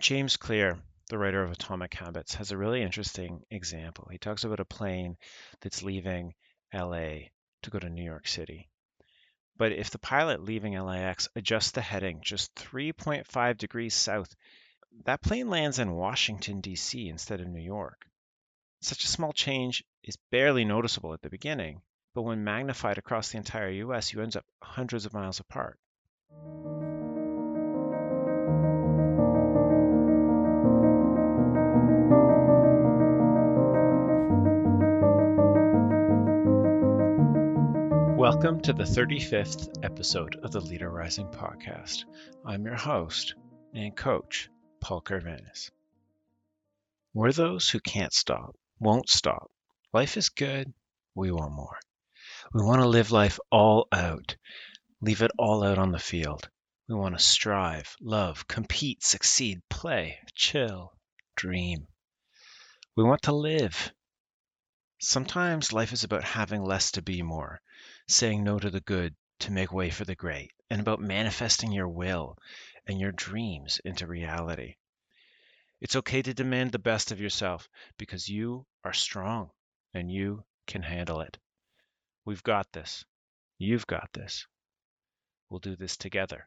James Clear, the writer of Atomic Habits, has a really interesting example. He talks about a plane that's leaving LA to go to New York City. But if the pilot leaving LAX adjusts the heading just 3.5 degrees south, that plane lands in Washington, D.C. instead of New York. Such a small change is barely noticeable at the beginning, but when magnified across the entire US, you end up hundreds of miles apart. Welcome to the 35th episode of the Leader Rising podcast. I'm your host and coach, Paul Carvanis. We're those who can't stop, won't stop. Life is good, we want more. We want to live life all out, leave it all out on the field. We want to strive, love, compete, succeed, play, chill, dream. We want to live. Sometimes life is about having less to be more saying no to the good to make way for the great, and about manifesting your will and your dreams into reality. It's okay to demand the best of yourself because you are strong and you can handle it. We've got this. You've got this. We'll do this together,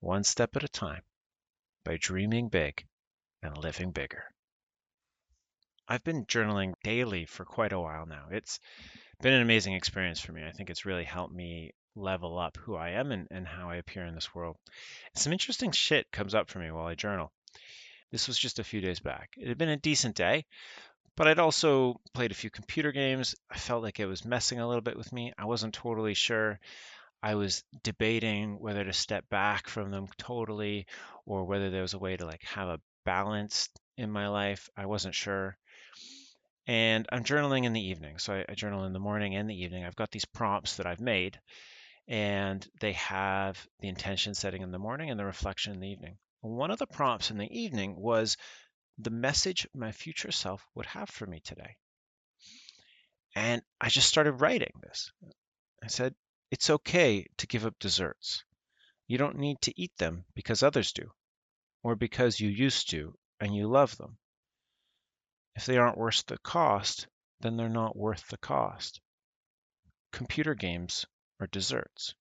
one step at a time, by dreaming big and living bigger. I've been journaling daily for quite a while now. It's been an amazing experience for me. I think it's really helped me level up who I am and, and how I appear in this world. Some interesting shit comes up for me while I journal. This was just a few days back. It had been a decent day, but I'd also played a few computer games. I felt like it was messing a little bit with me. I wasn't totally sure. I was debating whether to step back from them totally or whether there was a way to like have a balance in my life. I wasn't sure and I'm journaling in the evening. So I, I, journal in the morning and the evening. I've got these prompts that I've made, and they have the intention setting in the morning and the reflection in the evening. One of the prompts in the evening was the message my future self would have for me today. And I just started writing this. I said, It's okay to give up desserts. You don't need to eat them because others do, or because you used to and you love them. If they aren't worth the cost, then they're not worth the cost. Computer games are desserts.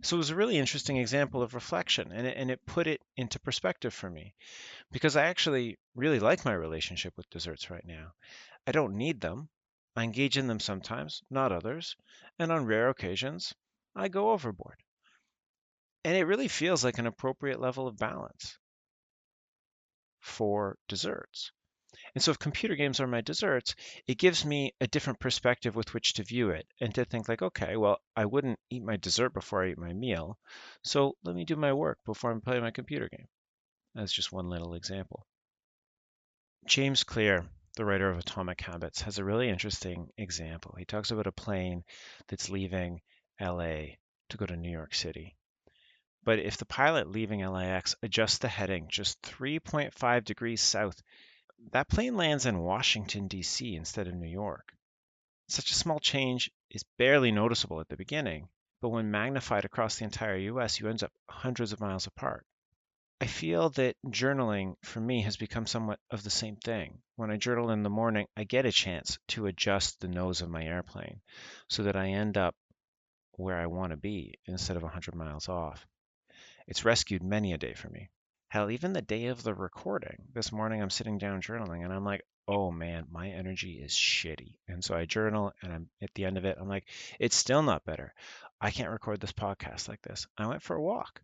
So it was a really interesting example of reflection, and it, and it put it into perspective for me because I actually really like my relationship with desserts right now. I don't need them. I engage in them sometimes, not others, and on rare occasions, I go overboard. And it really feels like an appropriate level of balance for desserts. And so if computer games are my desserts, it gives me a different perspective with which to view it and to think like, okay, well, I wouldn't eat my dessert before I eat my meal. So let me do my work before I play my computer game. That's just one little example. James Clear, the writer of Atomic Habits, has a really interesting example. He talks about a plane that's leaving LA to go to New York City. But if the pilot leaving LAX adjusts the heading just 3.5 degrees south, that plane lands in Washington, D.C. instead of New York. Such a small change is barely noticeable at the beginning, but when magnified across the entire US, you end up hundreds of miles apart. I feel that journaling for me has become somewhat of the same thing. When I journal in the morning, I get a chance to adjust the nose of my airplane so that I end up where I want to be instead of 100 miles off. It's rescued many a day for me. Hell, even the day of the recording, this morning I'm sitting down journaling and I'm like, oh man, my energy is shitty. And so I journal and I'm at the end of it, I'm like, it's still not better. I can't record this podcast like this. I went for a walk,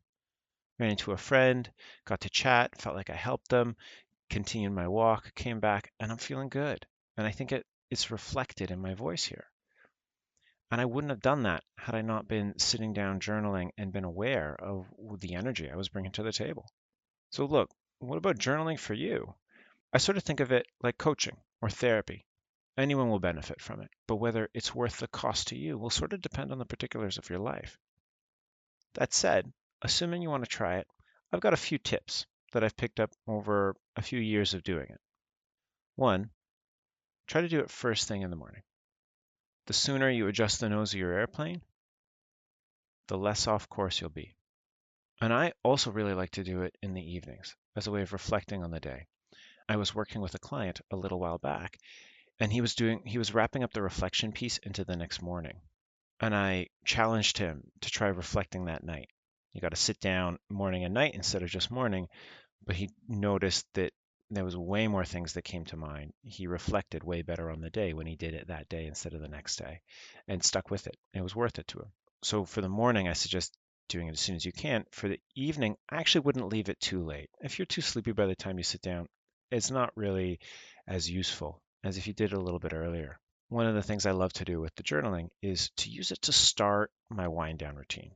ran into a friend, got to chat, felt like I helped them, continued my walk, came back, and I'm feeling good. And I think it, it's reflected in my voice here. And I wouldn't have done that had I not been sitting down journaling and been aware of the energy I was bringing to the table. So, look, what about journaling for you? I sort of think of it like coaching or therapy. Anyone will benefit from it, but whether it's worth the cost to you will sort of depend on the particulars of your life. That said, assuming you want to try it, I've got a few tips that I've picked up over a few years of doing it. One, try to do it first thing in the morning. The sooner you adjust the nose of your airplane, the less off course you'll be. And I also really like to do it in the evenings as a way of reflecting on the day. I was working with a client a little while back and he was doing he was wrapping up the reflection piece into the next morning. And I challenged him to try reflecting that night. You got to sit down morning and night instead of just morning, but he noticed that there was way more things that came to mind. He reflected way better on the day when he did it that day instead of the next day and stuck with it. It was worth it to him. So for the morning, I suggest doing it as soon as you can. For the evening, I actually wouldn't leave it too late. If you're too sleepy by the time you sit down, it's not really as useful as if you did it a little bit earlier. One of the things I love to do with the journaling is to use it to start my wind down routine.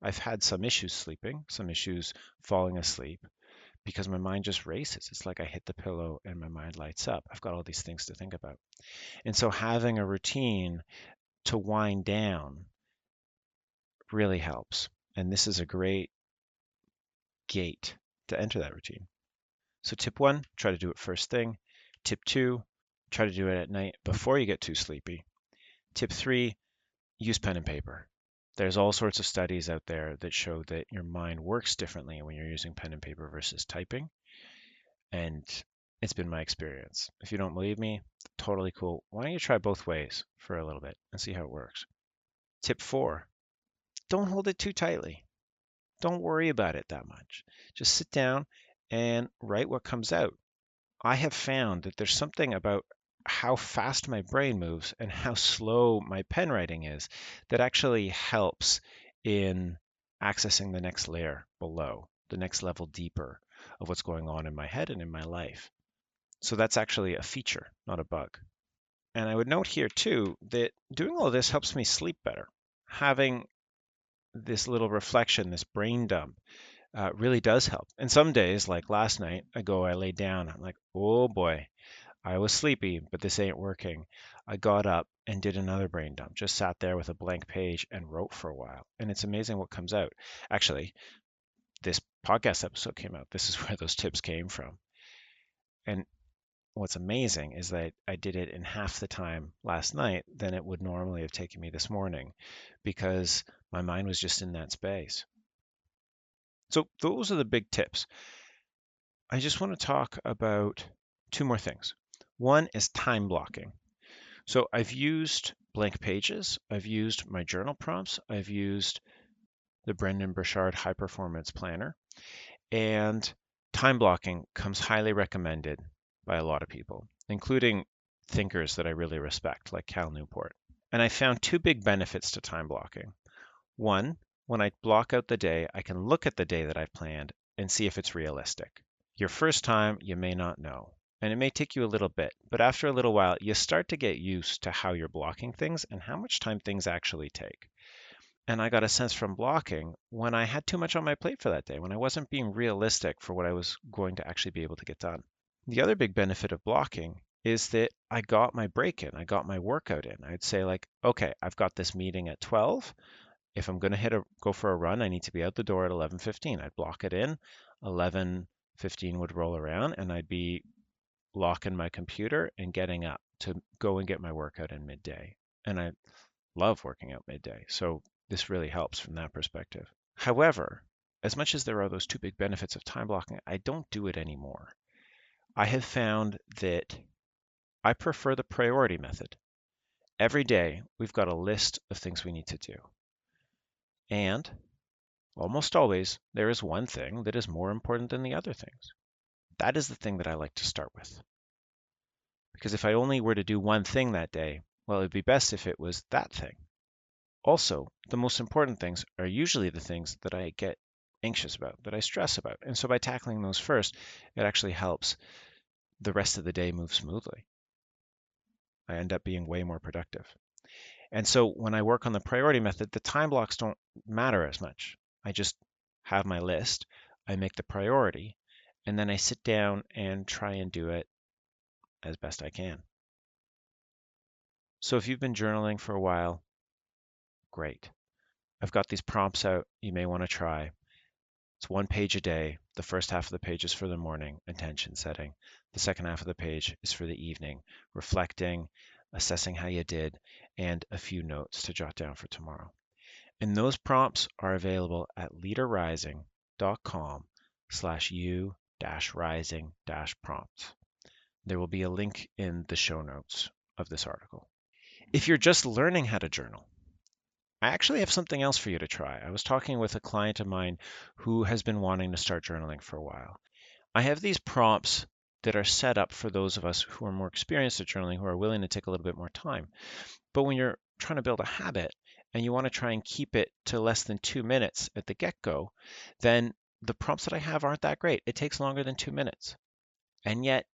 I've had some issues sleeping, some issues falling asleep because my mind just races. It's like I hit the pillow and my mind lights up. I've got all these things to think about. And so having a routine to wind down really helps. And this is a great gate to enter that routine. So tip one, try to do it first thing. Tip two, try to do it at night before you get too sleepy. Tip three, use pen and paper. There's all sorts of studies out there that show that your mind works differently when you're using pen and paper versus typing. And it's been my experience. If you don't believe me, totally cool. Why don't you try both ways for a little bit and see how it works? Tip four, don't hold it too tightly. Don't worry about it that much. Just sit down and write what comes out. I have found that there's something about how fast my brain moves and how slow my pen writing is that actually helps in accessing the next layer below, the next level deeper of what's going on in my head and in my life. So that's actually a feature, not a bug. And I would note here too that doing all this helps me sleep better. Having this little reflection, this brain dump, uh, really does help. And some days, like last night, I go, I lay down, I'm like, oh boy, I was sleepy, but this ain't working. I got up and did another brain dump, just sat there with a blank page and wrote for a while. And it's amazing what comes out. Actually, this podcast episode came out. This is where those tips came from. And what's amazing is that I did it in half the time last night than it would normally have taken me this morning because my mind was just in that space. So, those are the big tips. I just want to talk about two more things. One is time blocking. So, I've used blank pages, I've used my journal prompts, I've used the Brendon Burchard High Performance Planner, and time blocking comes highly recommended by a lot of people, including thinkers that I really respect, like Cal Newport. And I found two big benefits to time blocking. One, when I block out the day, I can look at the day that I've planned and see if it's realistic. Your first time, you may not know, and it may take you a little bit, but after a little while, you start to get used to how you're blocking things and how much time things actually take. And I got a sense from blocking when I had too much on my plate for that day, when I wasn't being realistic for what I was going to actually be able to get done. The other big benefit of blocking is that I got my break in, I got my workout in. I'd say like, okay, I've got this meeting at 12. If I'm going to hit a go for a run, I need to be out the door at 11:15. I'd block it in. 11:15 would roll around and I'd be locking my computer and getting up to go and get my workout in midday. And I love working out midday. So this really helps from that perspective. However, as much as there are those two big benefits of time blocking, I don't do it anymore. I have found that I prefer the priority method. Every day, we've got a list of things we need to do. And almost always, there is one thing that is more important than the other things. That is the thing that I like to start with. Because if I only were to do one thing that day, well, it would be best if it was that thing. Also, the most important things are usually the things that I get anxious about, that I stress about. And so by tackling those first, it actually helps the rest of the day move smoothly. I end up being way more productive. And so when I work on the priority method, the time blocks don't matter as much. I just have my list, I make the priority, and then I sit down and try and do it as best I can. So if you've been journaling for a while, great. I've got these prompts out you may want to try. It's one page a day. The first half of the page is for the morning, intention setting. The second half of the page is for the evening, reflecting, assessing how you did, and a few notes to jot down for tomorrow. And those prompts are available at leaderrising.com slash u dash rising dash prompts. There will be a link in the show notes of this article. If you're just learning how to journal, I actually have something else for you to try. I was talking with a client of mine who has been wanting to start journaling for a while. I have these prompts that are set up for those of us who are more experienced at journaling, who are willing to take a little bit more time. But when you're trying to build a habit and you want to try and keep it to less than two minutes at the get go, then the prompts that I have aren't that great. It takes longer than two minutes. And yet,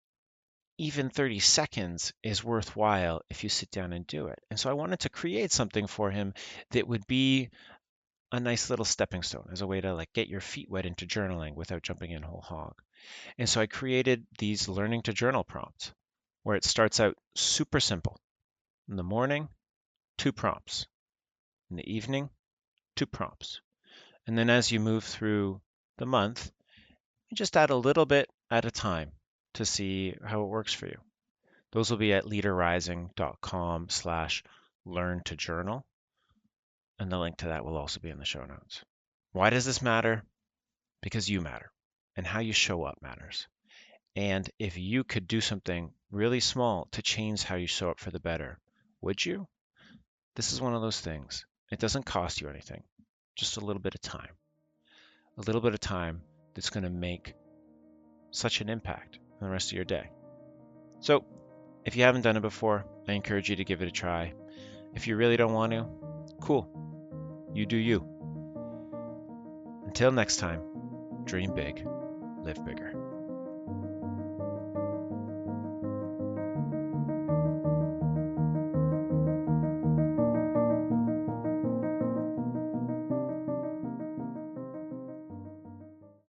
even 30 seconds is worthwhile if you sit down and do it. And so I wanted to create something for him that would be a nice little stepping stone as a way to like get your feet wet into journaling without jumping in whole hog. And so I created these learning to journal prompts where it starts out super simple. In the morning, two prompts. In the evening, two prompts. And then as you move through the month, and just add a little bit at a time to see how it works for you. Those will be at leaderrising.com slash learn to journal. And the link to that will also be in the show notes. Why does this matter? Because you matter and how you show up matters. And if you could do something really small to change how you show up for the better, would you? This is one of those things. It doesn't cost you anything, just a little bit of time. A little bit of time that's going to make such an impact on the rest of your day. So, if you haven't done it before, I encourage you to give it a try. If you really don't want to, cool. You do you. Until next time, dream big, live bigger.